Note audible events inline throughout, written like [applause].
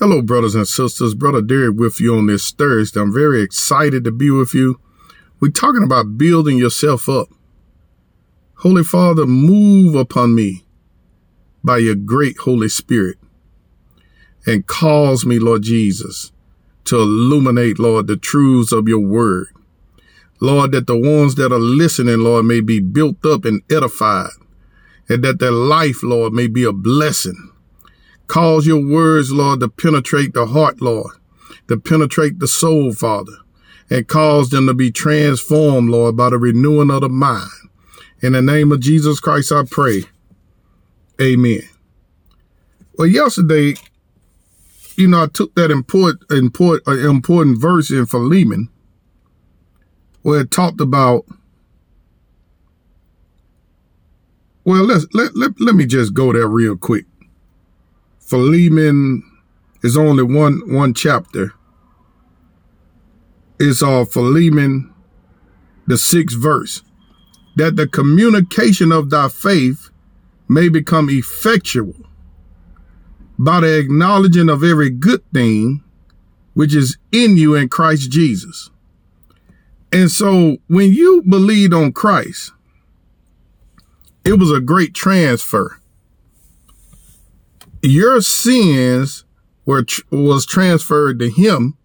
Hello, brothers and sisters. Brother Derrick with you on this Thursday. I'm very excited to be with you. We're talking about building yourself up. Holy Father, move upon me by your great Holy Spirit and cause me, Lord Jesus, to illuminate, Lord, the truths of your word. Lord, that the ones that are listening, Lord, may be built up and edified and that their life, Lord, may be a blessing Cause your words, Lord, to penetrate the heart, Lord, to penetrate the soul, Father, and cause them to be transformed, Lord, by the renewing of the mind. In the name of Jesus Christ, I pray. Amen. Well, yesterday, you know, I took that important, important, uh, important verse in Philemon where it talked about well, let's let, let, let me just go there real quick. Philemon is only one one chapter. It's uh Philemon, the sixth verse, that the communication of thy faith may become effectual by the acknowledging of every good thing which is in you in Christ Jesus. And so when you believed on Christ, it was a great transfer your sins were was transferred to him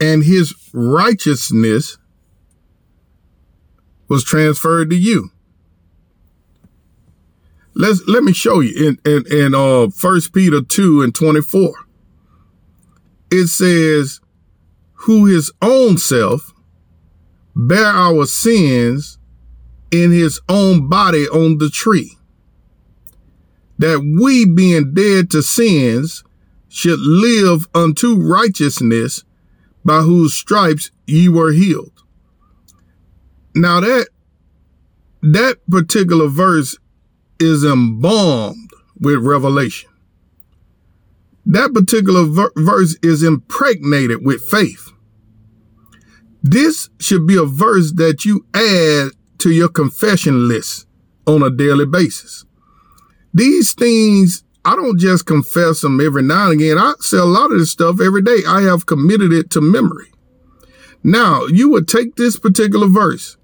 and his righteousness was transferred to you. Let's let me show you in in, in uh first Peter 2 and 24. It says, who his own self bear our sins in his own body on the tree that we being dead to sins should live unto righteousness by whose stripes ye were healed. Now that, that particular verse is embalmed with revelation. That particular ver- verse is impregnated with faith. This should be a verse that you add to your confession list on a daily basis. These things, I don't just confess them every now and again. I say a lot of this stuff every day. I have committed it to memory. Now, you would take this particular verse.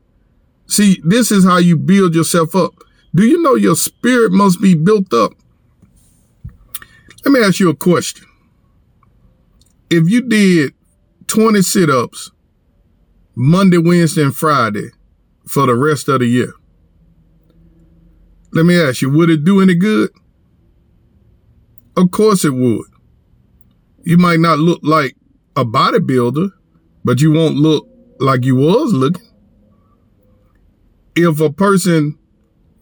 See, this is how you build yourself up. Do you know your spirit must be built up? Let me ask you a question. If you did 20 sit ups Monday, Wednesday, and Friday for the rest of the year, let me ask you, would it do any good? Of course it would. You might not look like a bodybuilder, but you won't look like you was looking. If a person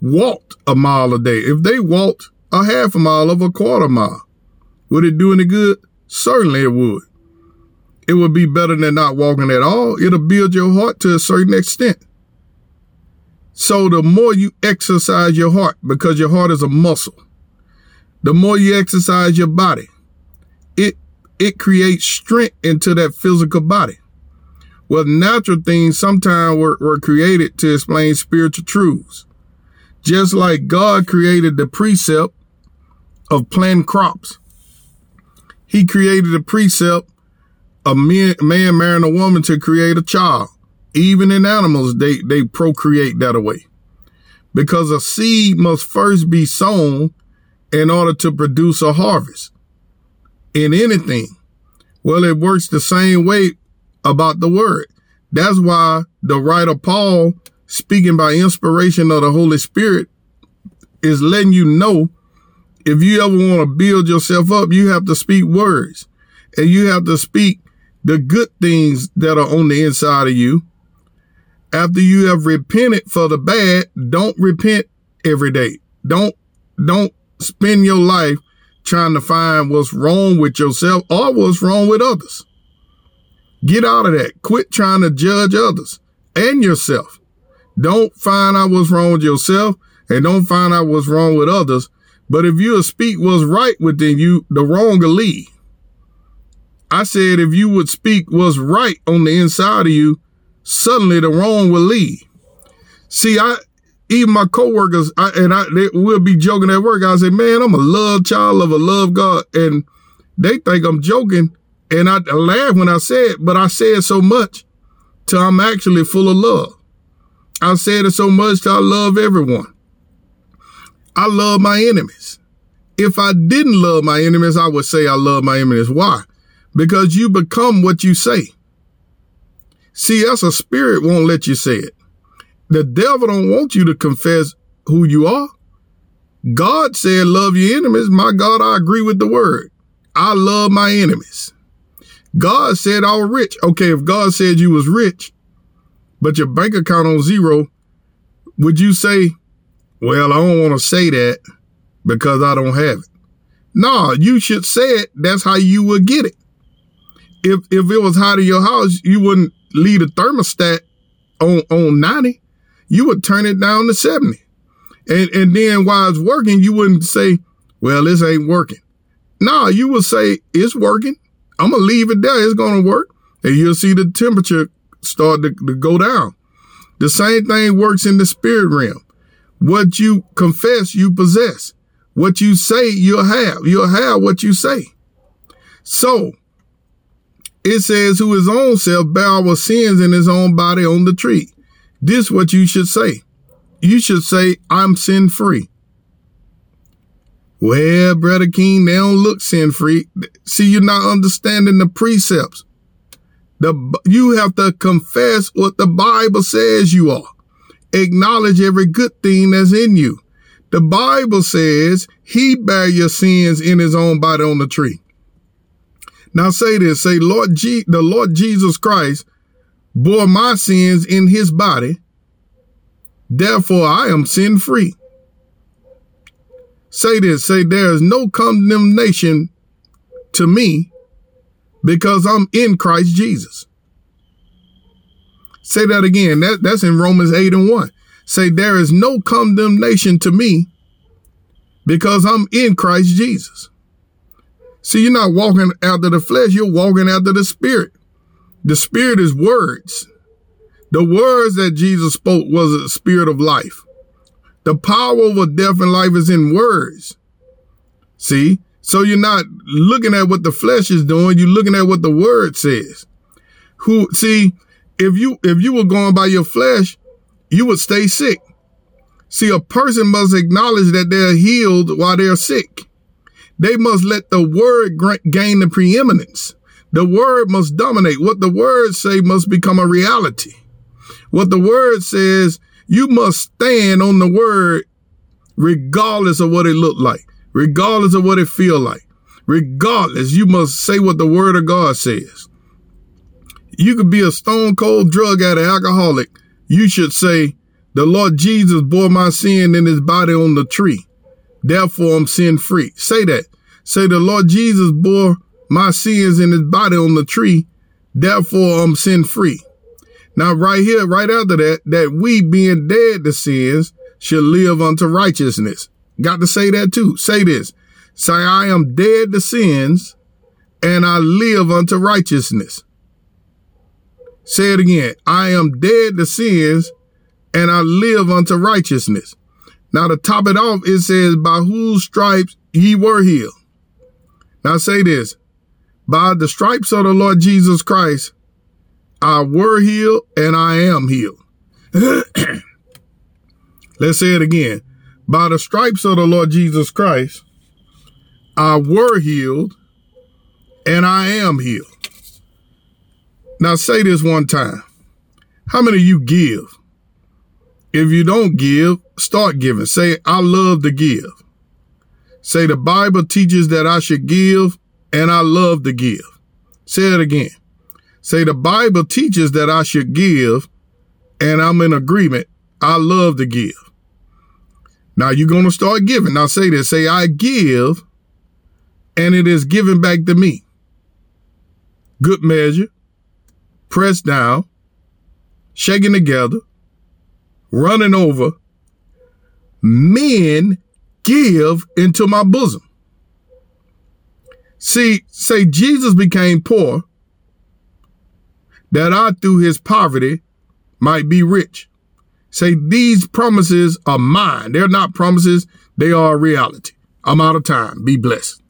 walked a mile a day, if they walked a half a mile of a quarter mile, would it do any good? Certainly it would. It would be better than not walking at all. It'll build your heart to a certain extent. So the more you exercise your heart, because your heart is a muscle, the more you exercise your body, it, it creates strength into that physical body. Well, natural things sometimes were, were created to explain spiritual truths. Just like God created the precept of planting crops. He created the precept of man, man marrying a woman to create a child. Even in animals, they, they procreate that way because a seed must first be sown in order to produce a harvest in anything. Well, it works the same way about the word. That's why the writer Paul, speaking by inspiration of the Holy Spirit, is letting you know if you ever want to build yourself up, you have to speak words and you have to speak the good things that are on the inside of you after you have repented for the bad, don't repent every day. Don't, don't spend your life trying to find what's wrong with yourself or what's wrong with others. Get out of that. Quit trying to judge others and yourself. Don't find out what's wrong with yourself and don't find out what's wrong with others. But if you speak what's right within you, the wrong will leave. I said, if you would speak what's right on the inside of you, suddenly the wrong will leave. See, I, even my coworkers, I, and I, they will be joking at work. I say, man, I'm a love child of a love God. And they think I'm joking. And I laugh when I say it, but I say it so much till I'm actually full of love. I said it so much till I love everyone. I love my enemies. If I didn't love my enemies, I would say I love my enemies. Why? Because you become what you say. See, that's a spirit won't let you say it. The devil don't want you to confess who you are. God said, love your enemies. My God, I agree with the word. I love my enemies. God said I was rich. Okay, if God said you was rich, but your bank account on zero, would you say, well, I don't want to say that because I don't have it? No, you should say it. That's how you would get it. If if it was hot in your house, you wouldn't leave the thermostat on, on 90. You would turn it down to 70. And and then while it's working, you wouldn't say, well, this ain't working. No, you would say, it's working. I'm going to leave it there. It's going to work. And you'll see the temperature start to, to go down. The same thing works in the spirit realm. What you confess, you possess. What you say, you'll have. You'll have what you say. So it says, who his own self bare our sins in his own body on the tree. This what you should say. You should say, I'm sin free. Well, Brother King, they don't look sin free. See, you're not understanding the precepts. The, you have to confess what the Bible says you are. Acknowledge every good thing that's in you. The Bible says he bare your sins in his own body on the tree. Now say this, say Lord G, the Lord Jesus Christ bore my sins in his body. Therefore I am sin free. Say this, say there is no condemnation to me because I'm in Christ Jesus. Say that again. That, that's in Romans 8 and 1. Say there is no condemnation to me because I'm in Christ Jesus. See, you're not walking after the flesh, you're walking after the spirit. The spirit is words. The words that Jesus spoke was a spirit of life. The power over death and life is in words. See? So you're not looking at what the flesh is doing, you're looking at what the word says. Who see, if you if you were going by your flesh, you would stay sick. See, a person must acknowledge that they're healed while they're sick. They must let the word gain the preeminence. The word must dominate. What the word say must become a reality. What the word says, you must stand on the word regardless of what it look like, regardless of what it feel like. Regardless, you must say what the word of God says. You could be a stone cold drug addict, alcoholic. You should say, the Lord Jesus bore my sin in his body on the tree. Therefore, I'm sin free. Say that. Say the Lord Jesus bore my sins in his body on the tree. Therefore, I'm sin free. Now, right here, right after that, that we being dead to sins should live unto righteousness. Got to say that too. Say this. Say, I am dead to sins and I live unto righteousness. Say it again. I am dead to sins and I live unto righteousness. Now to top it off, it says, by whose stripes ye were healed. Now say this, by the stripes of the Lord Jesus Christ, I were healed and I am healed. [clears throat] Let's say it again. By the stripes of the Lord Jesus Christ, I were healed and I am healed. Now say this one time. How many of you give? If you don't give, start giving. Say, I love to give. Say, the Bible teaches that I should give and I love to give. Say it again. Say, the Bible teaches that I should give and I'm in agreement. I love to give. Now you're going to start giving. Now say this. Say, I give and it is given back to me. Good measure, pressed down, shaken together, running over, men give into my bosom. See, say Jesus became poor that I through his poverty might be rich. Say, these promises are mine. They're not promises. They are reality. I'm out of time. Be blessed.